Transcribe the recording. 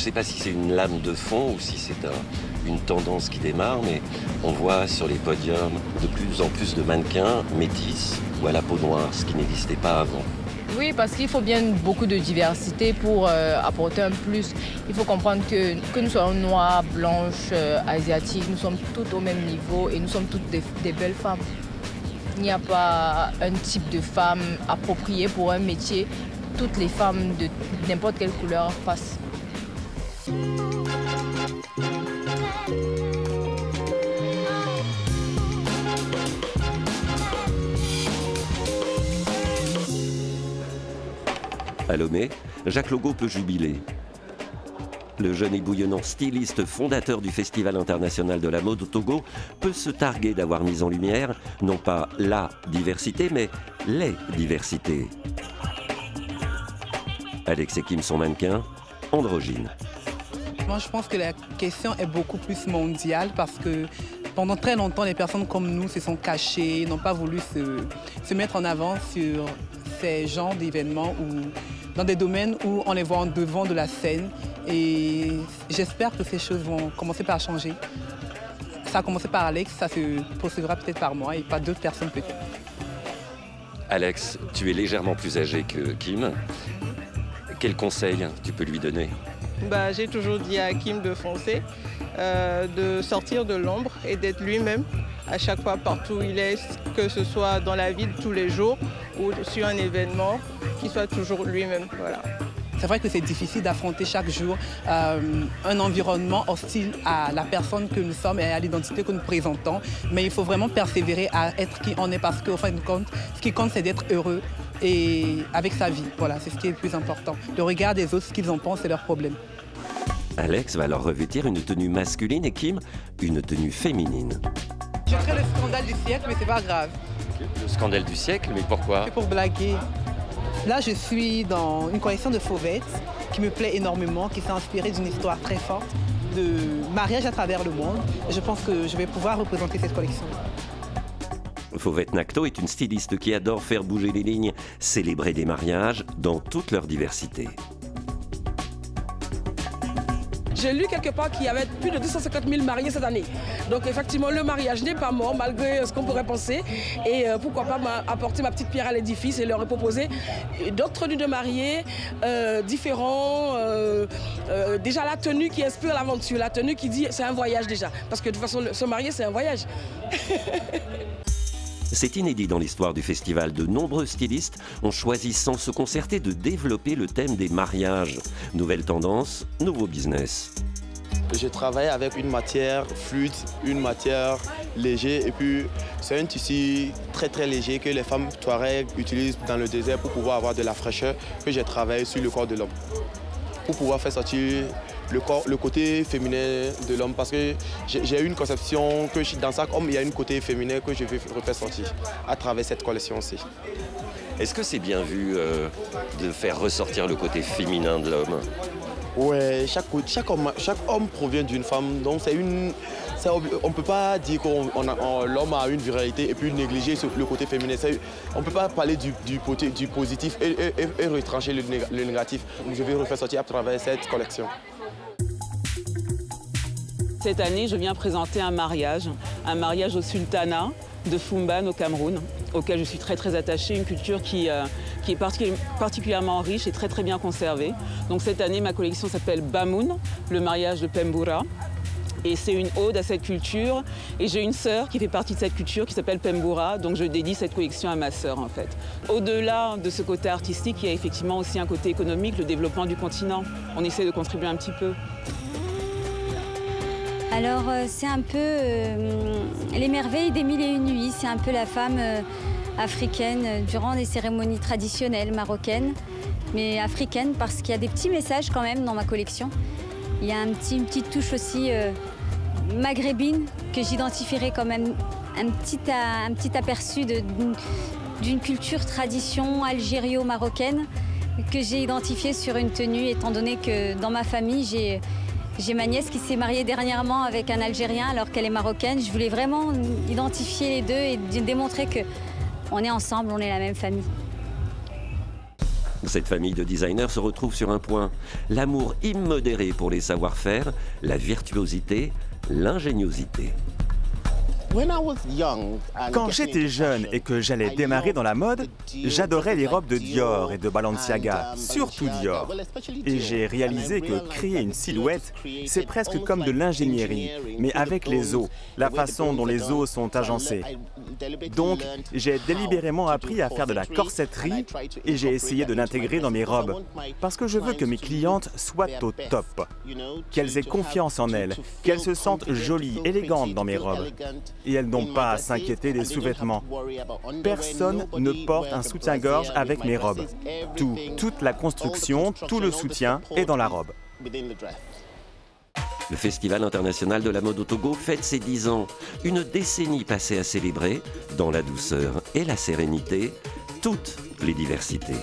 ne sais pas si c'est une lame de fond ou si c'est une tendance qui démarre, mais on voit sur les podiums de plus en plus de mannequins métis ou à la peau noire, ce qui n'existait pas avant. Oui, parce qu'il faut bien beaucoup de diversité pour euh, apporter un plus. Il faut comprendre que, que nous soyons noirs, blanches, euh, asiatiques, nous sommes toutes au même niveau et nous sommes toutes des, belles femmes. Il n'y a pas un type de femme approprié pour un métier. Toutes les femmes de n'importe quelle couleur passent. À Lomé, Jacques Logo peut jubiler. Le jeune et bouillonnant styliste fondateur du Festival international de la mode au Togo peut se targuer d'avoir mis en lumière non pas la diversité, mais les diversités. Alex et Kim sont mannequins. Je pense que la question est beaucoup plus mondiale parce que pendant très longtemps, les personnes comme nous se sont cachées, n'ont pas voulu se, se mettre en avant sur ces genres d'événements ou dans des domaines où on les voit en devant de la scène. Et j'espère que ces choses vont commencer par changer. Ça a commencé par Alex, ça se poursuivra peut-être par moi et pas d'autres personnes peut-être. Alex, tu es légèrement plus âgé que Kim. Quel conseil tu peux lui donner? Bah, J'ai toujours dit à Kim de foncer, euh, de sortir de l'ombre et d'être lui-même à chaque fois partout où il est, que ce soit dans la vie de tous les jours ou sur un événement, qu'il soit toujours lui-même. C'est vrai que c'est difficile d'affronter chaque jour euh, un environnement hostile à la personne que nous sommes et à l'identité que nous présentons. Mais il faut vraiment persévérer à être qui on est parce qu'au fin de compte, ce qui compte, c'est d'être heureux et avec sa vie. Voilà, c'est ce qui est le plus important. Le regard des autres, ce qu'ils en pensent, c'est leur problème. Alex va alors revêtir une tenue masculine et Kim une tenue féminine. Je ferai le scandale du siècle, mais c'est pas grave. Le scandale du siècle, mais pourquoi? C'est pour blaguer. Là, je suis dans une collection de fauvettes qui me plaît énormément, qui s'est inspirée d'une histoire très forte de mariage à travers le monde. Je pense que je vais pouvoir représenter cette collection. Fauvette Nacto est une styliste qui adore faire bouger les lignes, célébrer des mariages dans toute leur diversité. J'ai lu quelque part qu'il y avait plus de 250 000 mariés cette année. Donc effectivement, le mariage n'est pas mort malgré ce qu'on pourrait penser. Et euh, pourquoi pas apporter ma petite pierre à l'édifice et leur proposer d'autres tenues de mariés euh, différents. Euh, déjà la tenue qui inspire l'aventure, la tenue qui dit c'est un voyage déjà. Parce que de toute façon, se marier, c'est un voyage. C'est inédit dans l'histoire du festival. De nombreux stylistes ont choisi sans se concerter de développer le thème des mariages. Nouvelle tendance, nouveau business. Je travaille avec une matière fluide, une matière légère et puis c'est un tissu très très léger que les femmes Touareg utilisent dans le désert pour pouvoir avoir de la fraîcheur que j'ai travaillé sur le corps de l'homme. Pour pouvoir faire sortir le, corps, le côté féminin de l'homme parce que j'ai eu une conception que dans chaque homme, il y a une côté féminin que je vais refaire sortir à travers cette collection-ci. Est-ce que c'est bien vu euh, de faire ressortir le côté féminin de l'homme? Oui, chaque, chaque, homme, chaque homme provient d'une femme, donc c'est une, on ne peut pas dire que l'homme a une virilité et puis négliger le côté féminin. On ne peut pas parler du, positif et, et, retrancher le, le négatif. Je vais refaire sortir à travers cette collection. Cette année, je viens présenter un mariage, un mariage au sultanat de Fumban au Cameroun, auquel je suis très très attachée, une culture qui, euh, est particulièrement riche et très très bien conservée. Donc cette année, ma collection s'appelle Bamoun, le mariage de Pembura. Et c'est une ode à cette culture. Et j'ai une sœur qui fait partie de cette culture qui s'appelle Pembura, donc je dédie cette collection à ma sœur en fait. Au-delà de ce côté artistique, il y a effectivement aussi un côté économique, le développement du continent. On essaie de contribuer un petit peu. Alors euh, c'est un peu euh, les merveilles des mille et une nuits, c'est un peu la femme euh, africaine durant les cérémonies traditionnelles marocaines, mais africaine parce qu'il y a des petits messages quand même dans ma collection. Il y a une petite touche aussi maghrébine que j'identifierais comme un petit, aperçu d'une culture tradition algério-marocaine que j'ai identifié sur une tenue étant donné que dans ma famille j'ai j'ai ma nièce qui s'est mariée dernièrement avec un Algérien alors qu'elle est marocaine. Je voulais vraiment identifier les deux et démontrer que on est ensemble, on est la même famille. Cette famille de designers se retrouve sur un point, l'amour immodéré pour les savoir-faire, la virtuosité, l'ingéniosité. Quand j'étais jeune et que j'allais démarrer dans la mode, j'adorais les robes de Dior et de Balenciaga, surtout Dior. Et j'ai réalisé que créer une silhouette, c'est presque comme de l'ingénierie, mais avec les os, la façon dont les os sont agencés. Donc, j'ai délibérément appris à faire de la corsetterie et j'ai essayé de l'intégrer dans mes robes, parce que je veux que mes clientes soient au top, qu'elles aient confiance en elles, qu'elles se sentent jolies, élégantes dans mes robes et elles n'ont pas à s'inquiéter des sous-vêtements. Personne ne porte un soutien-gorge avec mes robes. Tout, toute la construction, tout le soutien est dans la robe. Le Festival international de la mode au Togo fête ses 10 ans. Une décennie passée à célébrer, dans la douceur et la sérénité, toutes les diversités.